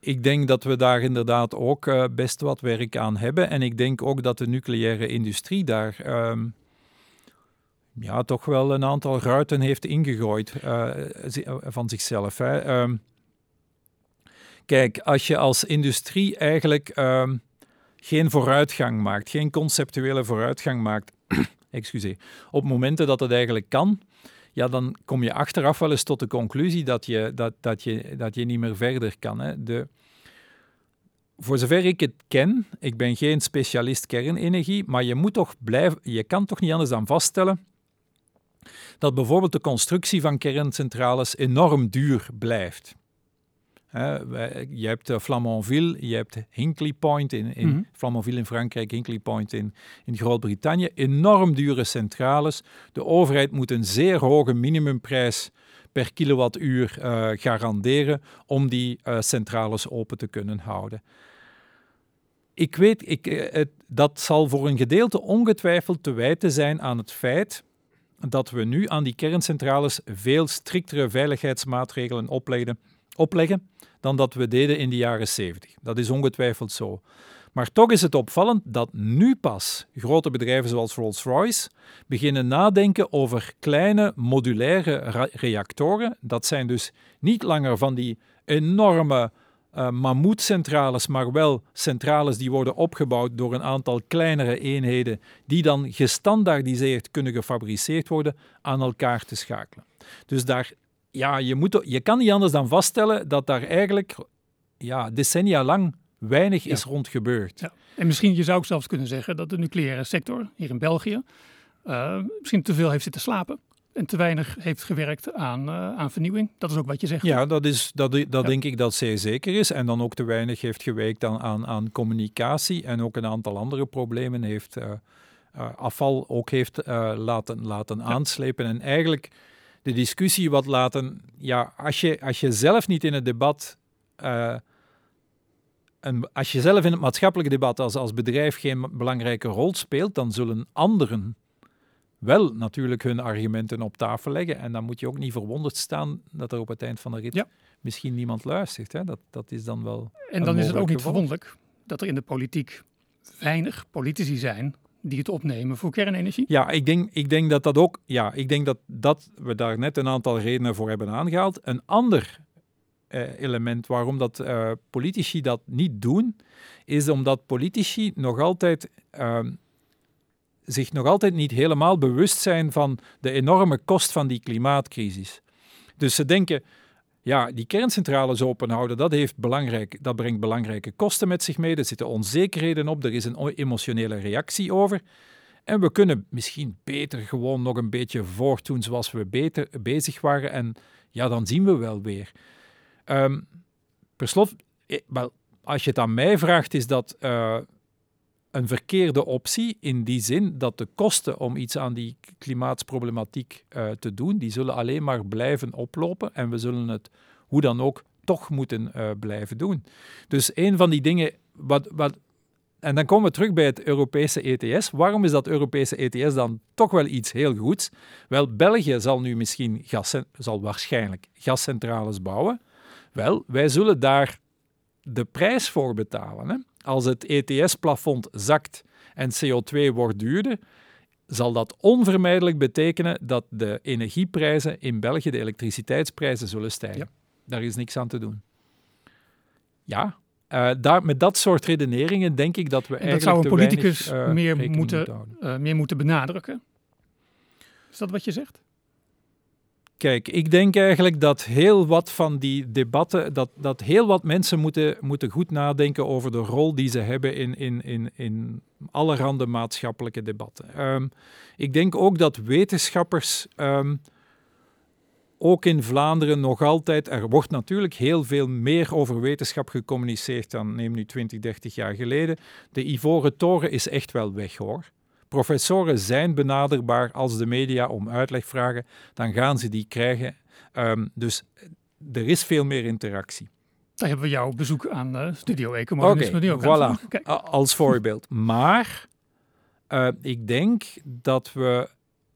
ik denk dat we daar inderdaad ook uh, best wat werk aan hebben. En ik denk ook dat de nucleaire industrie daar um, ja, toch wel een aantal ruiten heeft ingegooid uh, van zichzelf. Hè. Um, kijk, als je als industrie eigenlijk geen vooruitgang maakt, geen conceptuele vooruitgang maakt, <clears throat> excuseer, op momenten dat het eigenlijk kan, ja, dan kom je achteraf wel eens tot de conclusie dat je, dat, dat je, dat je niet meer verder kan. Hè. De, voor zover ik het ken, ik ben geen specialist kernenergie, maar je, moet toch blijven, je kan toch niet anders dan vaststellen dat bijvoorbeeld de constructie van kerncentrales enorm duur blijft je hebt uh, Flamanville, je hebt Hinkley Point in, in mhm. Flamanville in Frankrijk, Hinkley Point in, in Groot-Brittannië. Enorm dure centrales. De overheid moet een zeer hoge minimumprijs per kilowattuur uh, garanderen om die uh, centrales open te kunnen houden. Ik weet, ik, het, dat zal voor een gedeelte ongetwijfeld te wijten zijn aan het feit dat we nu aan die kerncentrales veel striktere veiligheidsmaatregelen opleggen, opleggen dan dat we deden in de jaren 70. Dat is ongetwijfeld zo. Maar toch is het opvallend dat nu pas grote bedrijven zoals Rolls-Royce beginnen nadenken over kleine modulaire reactoren. Dat zijn dus niet langer van die enorme uh, mammoetcentrales, maar wel centrales die worden opgebouwd door een aantal kleinere eenheden die dan gestandaardiseerd kunnen gefabriceerd worden aan elkaar te schakelen. Dus daar ja, je, moet, je kan niet anders dan vaststellen dat daar eigenlijk ja, decennia lang weinig is rond gebeurd. Ja. En misschien je zou ook zelfs kunnen zeggen dat de nucleaire sector hier in België uh, misschien te veel heeft zitten slapen. En te weinig heeft gewerkt aan, uh, aan vernieuwing. Dat is ook wat je zegt. Ja, dat, is, dat, dat denk ik dat zeer zeker is. En dan ook te weinig heeft gewerkt aan, aan, aan communicatie. En ook een aantal andere problemen heeft uh, afval ook heeft laten, laten aanslepen. En eigenlijk de discussie wat laten. Ja, als je, als je zelf niet in het debat. Uh, een, als je zelf in het maatschappelijke debat als, als bedrijf geen belangrijke rol speelt, dan zullen anderen wel natuurlijk hun argumenten op tafel leggen. En dan moet je ook niet verwonderd staan dat er op het eind van de rit misschien niemand luistert. Hè? Dat, dat is dan wel. En dan is het ook niet verwonderlijk dat er in de politiek weinig politici zijn die het opnemen voor kernenergie? Ja, ik denk, ik denk dat dat ook. Ja, ik denk dat, dat we daar net een aantal redenen voor hebben aangehaald. Een ander eh, element waarom dat uh, politici dat niet doen, is omdat politici nog altijd. Uh, zich nog altijd niet helemaal bewust zijn van de enorme kost van die klimaatcrisis. Dus ze denken, ja, die kerncentrales openhouden, dat, heeft belangrijk, dat brengt belangrijke kosten met zich mee. Er zitten onzekerheden op, er is een emotionele reactie over. En we kunnen misschien beter gewoon nog een beetje voortdoen zoals we beter bezig waren. En ja, dan zien we wel weer. Um, per slot, eh, wel, als je het aan mij vraagt, is dat uh, een verkeerde optie in die zin dat de kosten om iets aan die klimaatsproblematiek uh, te doen, die zullen alleen maar blijven oplopen en we zullen het hoe dan ook toch moeten uh, blijven doen. Dus een van die dingen, wat, wat, en dan komen we terug bij het Europese ETS. Waarom is dat Europese ETS dan toch wel iets heel goeds? Wel, België zal nu misschien gas, zal waarschijnlijk gascentrales bouwen. Wel, wij zullen daar de prijs voor betalen. Hè? Als het ETS-plafond zakt en CO2 wordt duurder, zal dat onvermijdelijk betekenen dat de energieprijzen in België, de elektriciteitsprijzen, zullen stijgen. Ja. Daar is niks aan te doen. Ja, uh, daar, met dat soort redeneringen denk ik dat we en eigenlijk. Dat zou een politicus weinig, uh, meer, moeten, uh, meer moeten benadrukken. Is dat wat je zegt? Kijk, ik denk eigenlijk dat heel wat van die debatten, dat, dat heel wat mensen moeten, moeten goed nadenken over de rol die ze hebben in, in, in, in allerhande maatschappelijke debatten. Um, ik denk ook dat wetenschappers, um, ook in Vlaanderen nog altijd, er wordt natuurlijk heel veel meer over wetenschap gecommuniceerd dan neem nu 20, 30 jaar geleden. De Ivoren Toren is echt wel weg hoor. Professoren zijn benaderbaar als de media om uitleg vragen, dan gaan ze die krijgen. Um, dus er is veel meer interactie. Daar hebben we jouw bezoek aan uh, Studio Ecomodernisme okay, nu ook voilà, Kijk. als voorbeeld. Maar uh, ik denk dat we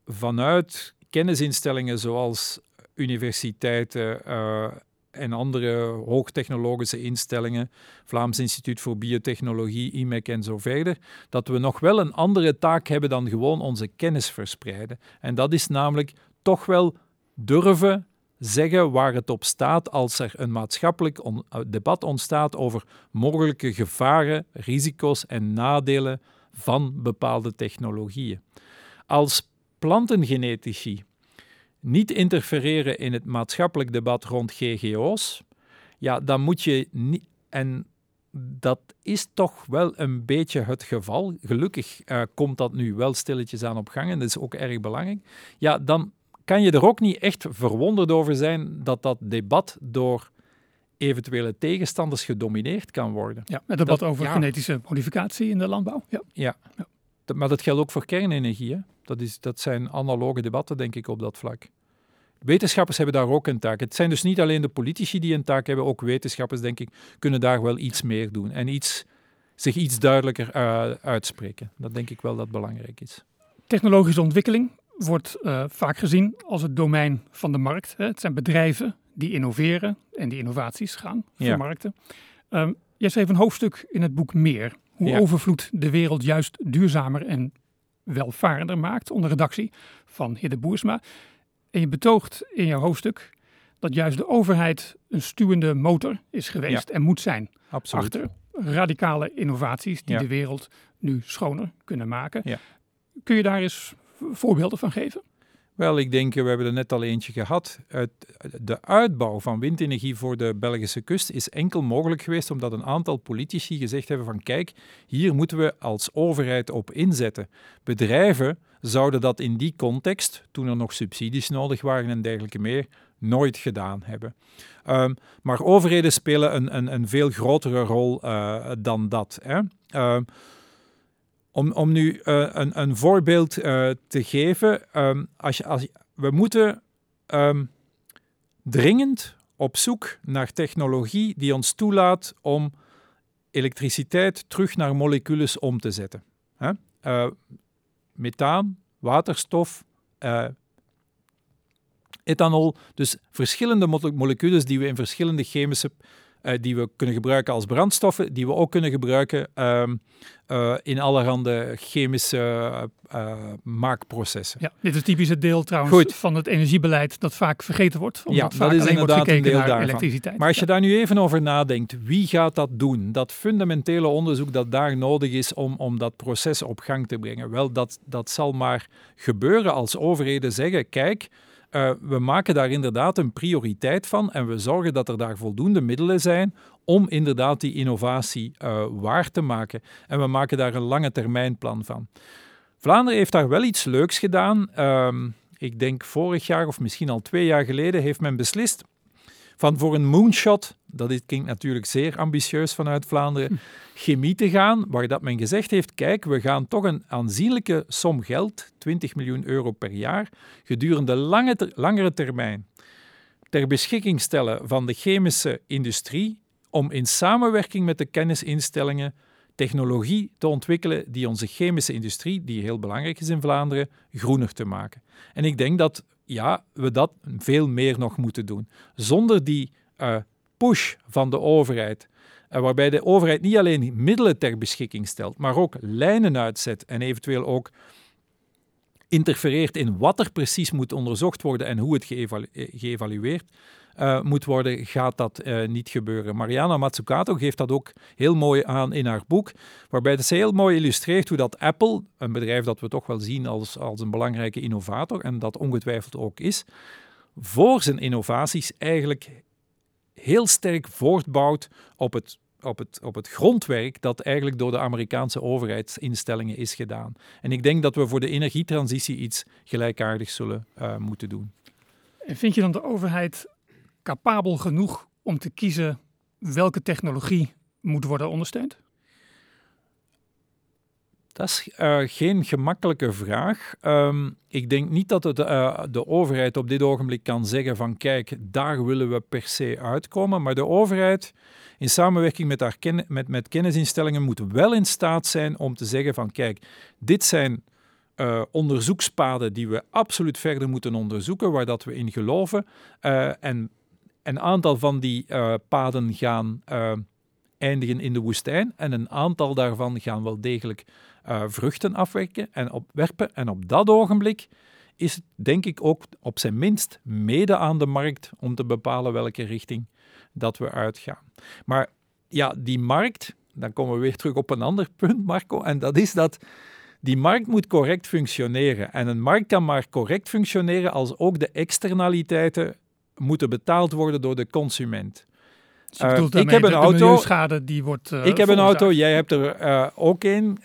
vanuit kennisinstellingen zoals universiteiten uh, en andere hoogtechnologische instellingen, Vlaams Instituut voor Biotechnologie, IMEC en zo verder, dat we nog wel een andere taak hebben dan gewoon onze kennis verspreiden. En dat is namelijk toch wel durven zeggen waar het op staat als er een maatschappelijk eh, debat ontstaat over mogelijke gevaren, risico's en nadelen van bepaalde technologieën. Als plantengenetici niet interfereren in het maatschappelijk debat rond GGO's, ja, dan moet je niet. En dat is toch wel een beetje het geval. Gelukkig uh, komt dat nu wel stilletjes aan op gang en dat is ook erg belangrijk. Ja, dan kan je er ook niet echt verwonderd over zijn dat dat debat door eventuele tegenstanders gedomineerd kan worden. Ja, het debat over genetische modificatie in de landbouw. Ja, ja. ja. maar dat geldt ook voor kernenergie. Hè? Dat, is, dat zijn analoge debatten, denk ik, op dat vlak. Wetenschappers hebben daar ook een taak. Het zijn dus niet alleen de politici die een taak hebben, ook wetenschappers, denk ik, kunnen daar wel iets meer doen en iets, zich iets duidelijker uh, uitspreken. Dat denk ik wel dat belangrijk is. Technologische ontwikkeling wordt uh, vaak gezien als het domein van de markt. Hè. Het zijn bedrijven die innoveren en die innovaties gaan vermarkten. Ja. Um, jij schreef een hoofdstuk in het boek Meer. Hoe ja. overvloed de wereld juist duurzamer en welvarender maakt, onder redactie van Hidde Boersma. En je betoogt in jouw hoofdstuk dat juist de overheid een stuwende motor is geweest en moet zijn. Absoluut. Achter radicale innovaties die de wereld nu schoner kunnen maken. Ja. Kun je daar eens voorbeelden van geven? Wel, ik denk, we hebben er net al eentje gehad. de uitbouw van windenergie voor de Belgische kust is enkel mogelijk geweest omdat een aantal politici gezegd hebben van kijk, hier moeten we als overheid op inzetten. Bedrijven zouden dat in die context, toen er nog subsidies nodig waren en dergelijke meer, nooit gedaan hebben. Um, maar overheden spelen een, een, een veel grotere rol uh, dan dat. Hè. Um, om, om nu uh, een, een voorbeeld uh, te geven, um, als als we moeten dringend op zoek naar technologie die ons toelaat om elektriciteit terug naar moleculen om te zetten. Hè? methaan, waterstof, ethanol. Dus verschillende moleculen die we in verschillende chemische uh, die we kunnen gebruiken als brandstoffen, die we ook kunnen gebruiken uh, uh, in allerhande chemische uh, maakprocessen. Ja, dit is typisch het deel trouwens Goed. van het energiebeleid dat vaak vergeten wordt. Omdat ja, vaak dat is inderdaad een deel daarvan. elektriciteit. Maar als je daar nu even over nadenkt, wie gaat dat doen? Dat fundamentele onderzoek dat daar nodig is om, om dat proces op gang te brengen. Wel, dat, dat zal maar gebeuren als overheden zeggen, kijk, Uh, we maken daar inderdaad een prioriteit van en we zorgen dat er daar voldoende middelen zijn om inderdaad die innovatie uh, waar te maken. En we maken daar een lange termijnplan van. Vlaanderen heeft daar wel iets leuks gedaan. Uh, ik denk vorig jaar of misschien al twee jaar geleden heeft men beslist van voor een moonshot, dat klinkt natuurlijk zeer ambitieus vanuit Vlaanderen, chemie te gaan, waar dat men gezegd heeft, kijk, we gaan toch een aanzienlijke som geld, 20 miljoen euro per jaar, gedurende lange langere termijn ter beschikking stellen van de chemische industrie om in samenwerking met de kennisinstellingen technologie te ontwikkelen die onze chemische industrie, die heel belangrijk is in Vlaanderen, groener te maken. En ik denk dat ja, we dat veel meer nog moeten doen. Zonder die uh, push van de overheid, uh, waarbij de overheid niet alleen middelen ter beschikking stelt, maar ook lijnen uitzet en eventueel ook interfereert in wat er precies moet onderzocht worden en hoe het geëvalu geëvalueerd uh, moet worden, gaat dat niet gebeuren. Mariana Mazzucato geeft dat ook heel mooi aan in haar boek, waarbij ze heel mooi illustreert hoe dat Apple, een bedrijf dat we toch wel zien als, als een belangrijke innovator, en dat ongetwijfeld ook is, voor zijn innovaties eigenlijk heel sterk voortbouwt op het op het, op het grondwerk dat eigenlijk door de Amerikaanse overheidsinstellingen is gedaan. En ik denk dat we voor de energietransitie iets gelijkaardigs zullen uh, moeten doen. En vind je dan de overheid capabel genoeg om te kiezen welke technologie moet worden ondersteund? Dat is uh, geen gemakkelijke vraag. Um, ik denk niet dat het, uh, de overheid op dit ogenblik kan zeggen van kijk, daar willen we per se uitkomen. Maar de overheid in samenwerking met, met, met kennisinstellingen moet wel in staat zijn om te zeggen van kijk, dit zijn uh, onderzoekspaden die we absoluut verder moeten onderzoeken, waar dat we in geloven. en een aantal van die paden gaan eindigen in de woestijn en een aantal daarvan gaan wel degelijk uh, vruchten afwerken en opwerpen. En op dat ogenblik is het denk ik ook op zijn minst mede aan de markt om te bepalen welke richting dat we uitgaan. Maar ja, die markt, dan komen we weer terug op een ander punt, Marco, en dat is dat die markt moet correct functioneren. En een markt kan maar correct functioneren als ook de externaliteiten moeten betaald worden door de consument. Uh, ik heb een auto. schade die wordt. Uh, ik heb een auto, jij hebt er uh, ook een.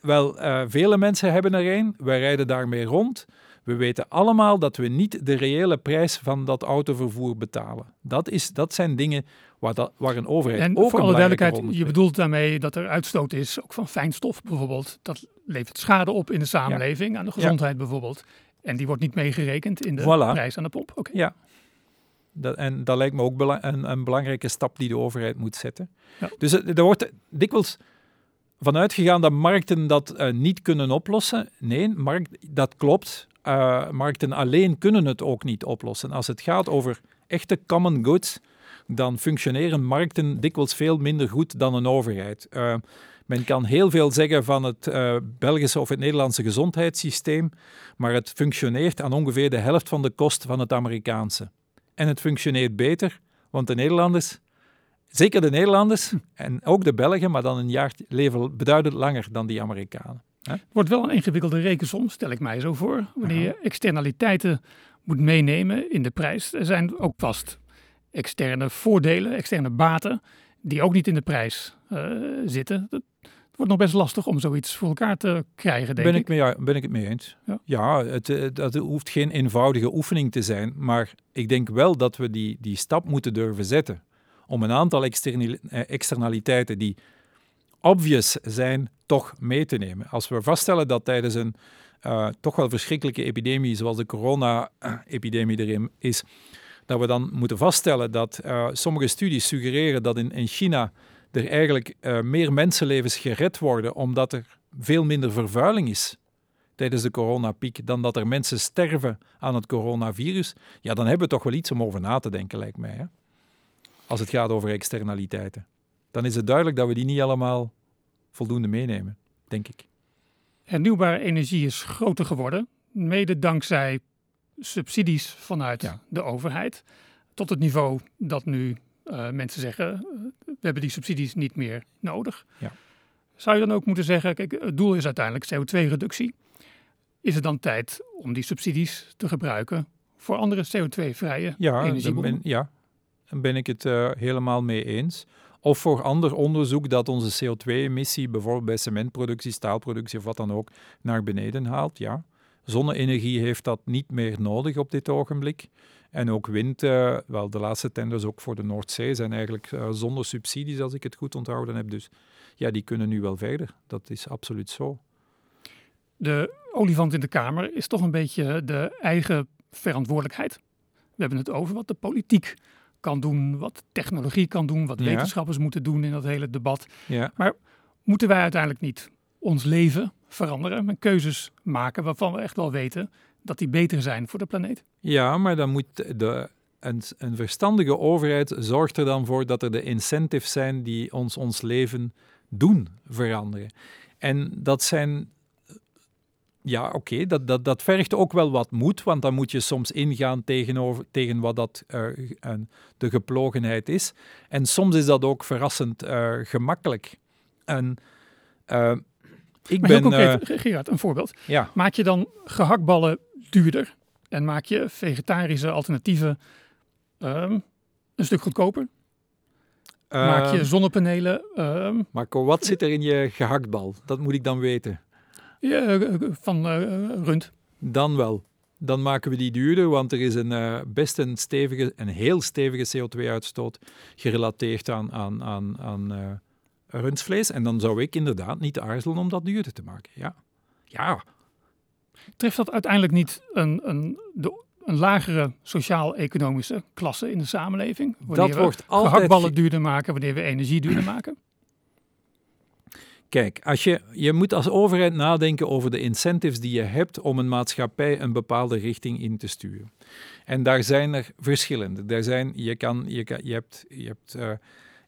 wel, vele mensen hebben er een. Wij rijden daarmee rond. We weten allemaal dat we niet de reële prijs van dat autovervoer betalen. Dat, is, dat zijn dingen waar, dat, waar een overheid en ook voor alle duidelijkheid, je bedoelt daarmee dat er uitstoot is, ook van fijnstof bijvoorbeeld. Dat levert schade op in de samenleving, aan de gezondheid bijvoorbeeld. En die wordt niet meegerekend in de prijs aan de pomp. Okay. Ja, dat, en dat lijkt me ook een, een, belangrijke stap die de overheid moet zetten. Ja. Dus er wordt dikwijls vanuit gegaan dat markten dat uh, niet kunnen oplossen. Nee, markt, dat klopt. Uh, markten alleen kunnen het ook niet oplossen. Als het gaat over echte common goods, dan functioneren markten dikwijls veel minder goed dan een overheid. Uh, men kan heel veel zeggen van het uh, Belgische of het Nederlandse gezondheidssysteem, maar het functioneert aan ongeveer de helft van de kost van het Amerikaanse. En het functioneert beter, want de Nederlanders, zeker de Nederlanders en ook de Belgen, maar dan een jaar leven beduidend langer dan die Amerikanen. Het wordt wel een ingewikkelde rekensom, stel ik mij zo voor, wanneer je externaliteiten moet meenemen in de prijs. Er zijn ook vast externe voordelen, externe baten, die ook niet in de prijs uh, zitten wordt nog best lastig om zoiets voor elkaar te krijgen, denk ben ik. Mee, ben ik het mee eens. Ja, ja het, het, het, hoeft geen eenvoudige oefening te zijn, maar ik denk wel dat we die, die stap moeten durven zetten om een aantal eh, externaliteiten die obvious zijn, toch mee te nemen. Als we vaststellen dat tijdens een uh, toch wel verschrikkelijke epidemie, zoals de corona-epidemie erin is, dat we dan moeten vaststellen dat uh, sommige studies suggereren dat in, in China er eigenlijk uh, meer mensenlevens gered worden omdat er veel minder vervuiling is tijdens de coronapiek dan dat er mensen sterven aan het coronavirus, ja, dan hebben we toch wel iets om over na te denken, lijkt mij. Hè? Als het gaat over externaliteiten. Dan is het duidelijk dat we die niet allemaal voldoende meenemen, denk ik. Hernieuwbare energie is groter geworden, mede dankzij subsidies vanuit de overheid, tot het niveau dat nu uh, mensen zeggen, eh, we hebben die subsidies niet meer nodig. Ja. Zou je dan ook moeten zeggen, kijk, het doel is uiteindelijk CO2-reductie. Is het dan tijd om die subsidies te gebruiken voor andere CO2-vrije ja, energiebronnen. Ja, daar ben ik het uh, helemaal mee eens. Of voor ander onderzoek dat onze CO2-emissie, bijvoorbeeld bij cementproductie, staalproductie of wat dan ook, naar beneden haalt. Ja. Zonne-energie heeft dat niet meer nodig op dit ogenblik. En ook wind, uh, wel de laatste tenders ook voor de Noordzee zijn eigenlijk uh, zonder subsidies, als ik het goed onthouden heb. Dus ja, die kunnen nu wel verder. Dat is absoluut zo. De olifant in de Kamer is toch een beetje de eigen verantwoordelijkheid. We hebben het over wat de politiek kan doen, wat technologie kan doen, wat wetenschappers moeten doen in dat hele debat. Ja. Maar moeten wij uiteindelijk niet ons leven veranderen en keuzes maken waarvan we echt wel weten dat die beter zijn voor de planeet? Ja, maar dan moet de, een, een verstandige overheid zorgt er dan voor dat er de incentives zijn die ons ons leven doen veranderen. En dat zijn ja, oké, dat, dat, dat vergt ook wel wat moed, want dan moet je soms ingaan tegenover, tegen wat dat, uh, de geplogenheid is. En soms is dat ook verrassend uh, gemakkelijk. En uh, ik maar ben... Concreet, Gerard, een voorbeeld. Ja. Maak je dan gehaktballen duurder en maak je vegetarische alternatieven ehm, een stuk goedkoper? maak je zonnepanelen... Ehm, Marco, wat zit er in je gehaktbal? Dat moet ik dan weten. Ja, eh, van uh, rund. Dan wel. Dan maken we die duurder, want er is een, uh, best een, stevige, een heel stevige CO2-uitstoot gerelateerd aan, aan, aan, aan rundvlees. En dan zou ik inderdaad niet aarzelen om dat duurder te maken. Ja. ja. Treft dat uiteindelijk niet een, een, de, een lagere sociaal-economische klasse in de samenleving? Wanneer dat wordt altijd... gehaktballen duurder maken, wanneer we energie duurder maken? Kijk, als je, je moet als overheid nadenken over de incentives die je hebt om een maatschappij een bepaalde richting in te sturen. En daar zijn er verschillende. Daar zijn, je, kan, je, kan, je, hebt, je, hebt, uh,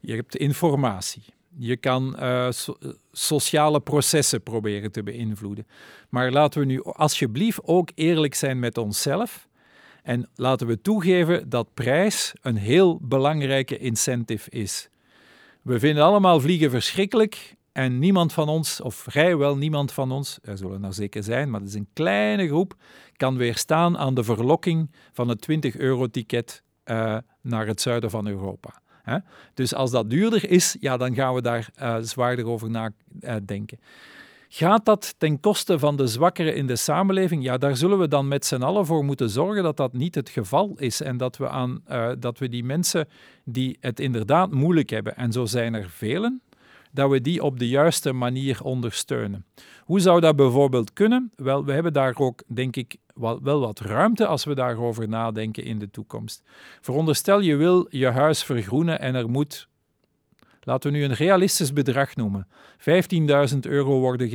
je hebt informatie. Je kan uh, so, sociale processen proberen te beïnvloeden. Maar laten we nu alsjeblieft ook eerlijk zijn met onszelf. En laten we toegeven dat prijs een heel belangrijke incentive is. We vinden allemaal vliegen verschrikkelijk en niemand van ons, of vrijwel niemand van ons, er zullen er zeker zijn, maar het is een kleine groep, kan weerstaan aan de verlokking van het 20-euro-ticket uh, naar het zuiden van Europa. Hè? Dus als dat duurder is, ja, dan gaan we daar uh, zwaarder over nadenken. Gaat dat ten koste van de zwakkeren in de samenleving? Ja, daar zullen we dan met z'n allen voor moeten zorgen dat dat niet het geval is. En dat we, aan, uh, dat we die mensen die het inderdaad moeilijk hebben, en zo zijn er velen, dat we die op de juiste manier ondersteunen. Hoe zou dat bijvoorbeeld kunnen? Wel, we hebben daar ook, denk ik, wel, wat ruimte als we daarover nadenken in de toekomst. Veronderstel je wil je huis vergroenen en er moet, laten we nu een realistisch bedrag noemen, 15.000 euro worden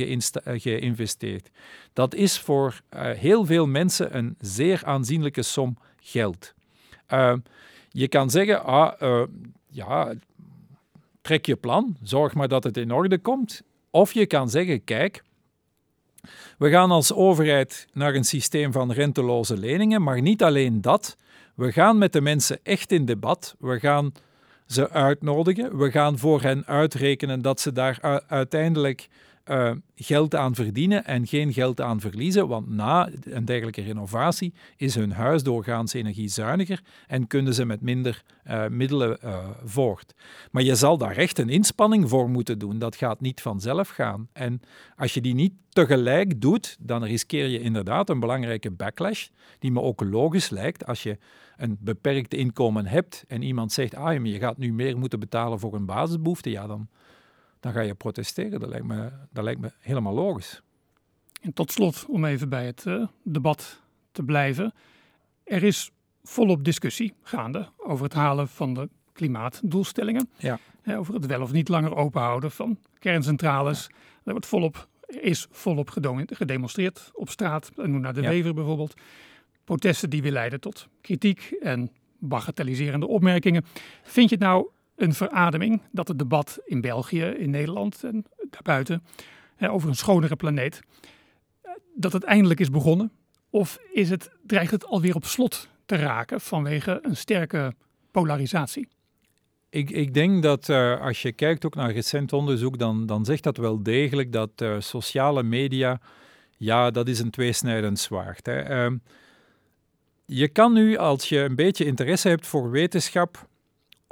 geïnvesteerd. Dat is voor uh, heel veel mensen een zeer aanzienlijke som geld. Uh, je kan zeggen, ah, uh, ja, trek je plan, zorg maar dat het in orde komt. Of je kan zeggen, kijk, we gaan als overheid naar een systeem van renteloze leningen, maar niet alleen dat. We gaan met de mensen echt in debat. We gaan ze uitnodigen. We gaan voor hen uitrekenen dat ze daar uiteindelijk uh, geld aan verdienen en geen geld aan verliezen, want na een dergelijke renovatie is hun huis doorgaans energiezuiniger en kunnen ze met minder uh, middelen uh, voort. Maar je zal daar echt een inspanning voor moeten doen. Dat gaat niet vanzelf gaan. En als je die niet tegelijk doet, dan riskeer je inderdaad een belangrijke backlash, die me ook logisch lijkt als je een beperkt inkomen hebt en iemand zegt, ah, je gaat nu meer moeten betalen voor een basisbehoefte, ja, dan dan ga je protesteren. Dat lijkt me, dat lijkt me helemaal logisch. En tot slot, om even bij het uh, debat te blijven. Er is volop discussie gaande over het halen van de klimaatdoelstellingen. Ja. Hè, over het wel of niet langer openhouden van kerncentrales. Ja. Daar wordt volop, is volop gedemonstreerd op straat. Noem naar de ja. Wever bijvoorbeeld. Protesten die weer leiden tot kritiek en bagatelliserende opmerkingen. Vind je het nou een verademing dat het debat in België, in Nederland en daarbuiten hè, over een schonere planeet, dat het eindelijk is begonnen? Of is het, dreigt het alweer op slot te raken vanwege een sterke polarisatie? Ik, ik denk dat uh, als je kijkt ook naar recent onderzoek, dan, dan zegt dat wel degelijk dat uh, sociale media, ja, dat is een tweesnijdend zwaard. Hè. Uh, je kan nu, als je een beetje interesse hebt voor wetenschap,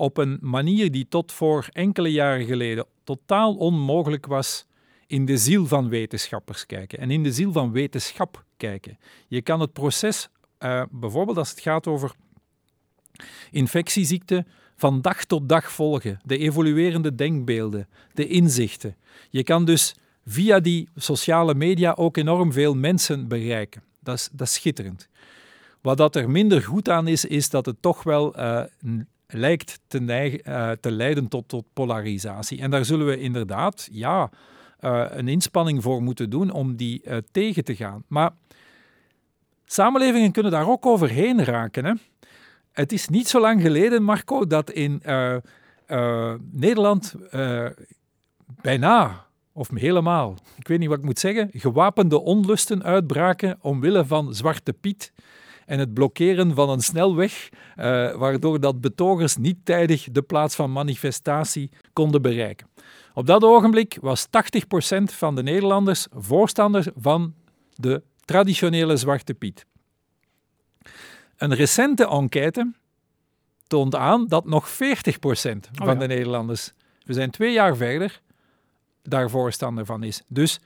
op een manier die tot voor enkele jaren geleden totaal onmogelijk was, in de ziel van wetenschappers kijken en in de ziel van wetenschap kijken. Je kan het proces, uh, bijvoorbeeld als het gaat over infectieziekten, van dag tot dag volgen. De evoluerende denkbeelden, de inzichten. Je kan dus via die sociale media ook enorm veel mensen bereiken. Dat is, dat is schitterend. Wat dat er minder goed aan is, is dat het toch wel uh, lijkt te, uh, te, leiden tot, tot polarisatie. En daar zullen we inderdaad ja, uh, een inspanning voor moeten doen om die tegen te gaan. Maar samenlevingen kunnen daar ook overheen raken. Hè? Het is niet zo lang geleden, Marco, dat in Nederland bijna of helemaal, ik weet niet wat ik moet zeggen, gewapende onlusten uitbraken omwille van Zwarte Piet en het blokkeren van een snelweg, uh, waardoor dat betogers niet tijdig de plaats van manifestatie konden bereiken. Op dat ogenblik was 80% van de Nederlanders voorstander van de traditionele Zwarte Piet. Een recente enquête toont aan dat nog 40% van de Nederlanders, we zijn twee jaar verder, daar voorstander van is. Dus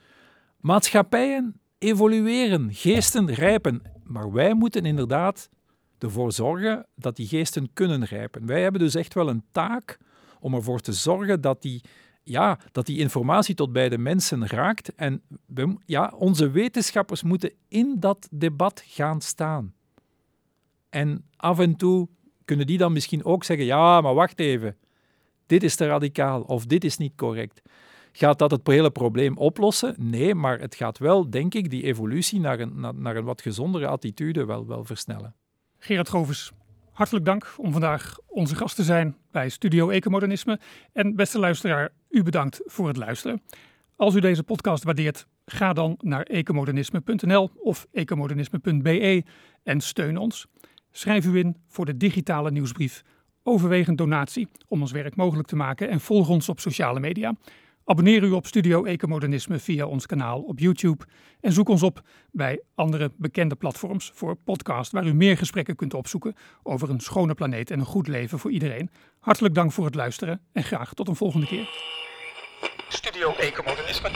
maatschappijen evolueren, geesten rijpen. Maar wij moeten inderdaad ervoor zorgen dat die geesten kunnen rijpen. Wij hebben dus echt wel een taak om ervoor te zorgen dat die, ja, dat die informatie tot bij de mensen raakt. En ja, onze wetenschappers moeten in dat debat gaan staan. En af en toe kunnen die dan misschien ook zeggen: ja, maar wacht even, dit is te radicaal of dit is niet correct. Gaat dat het hele probleem oplossen? Nee, maar het gaat wel, denk ik, die evolutie naar een, naar een wat gezondere attitude wel, wel versnellen. Gerard Govers, hartelijk dank om vandaag onze gast te zijn bij Studio Ecomodernisme. En beste luisteraar, u bedankt voor het luisteren. Als u deze podcast waardeert, ga dan naar ecomodernisme.nl of ecomodernisme.be en steun ons. Schrijf u in voor de digitale nieuwsbrief. Overweeg een donatie om ons werk mogelijk te maken en volg ons op sociale media. Abonneer u op Studio Ecomodernisme via ons kanaal op YouTube en zoek ons op bij andere bekende platforms voor podcast waar u meer gesprekken kunt opzoeken over een schone planeet en een goed leven voor iedereen. Hartelijk dank voor het luisteren en graag tot een volgende keer. Studio Ecomodernisme.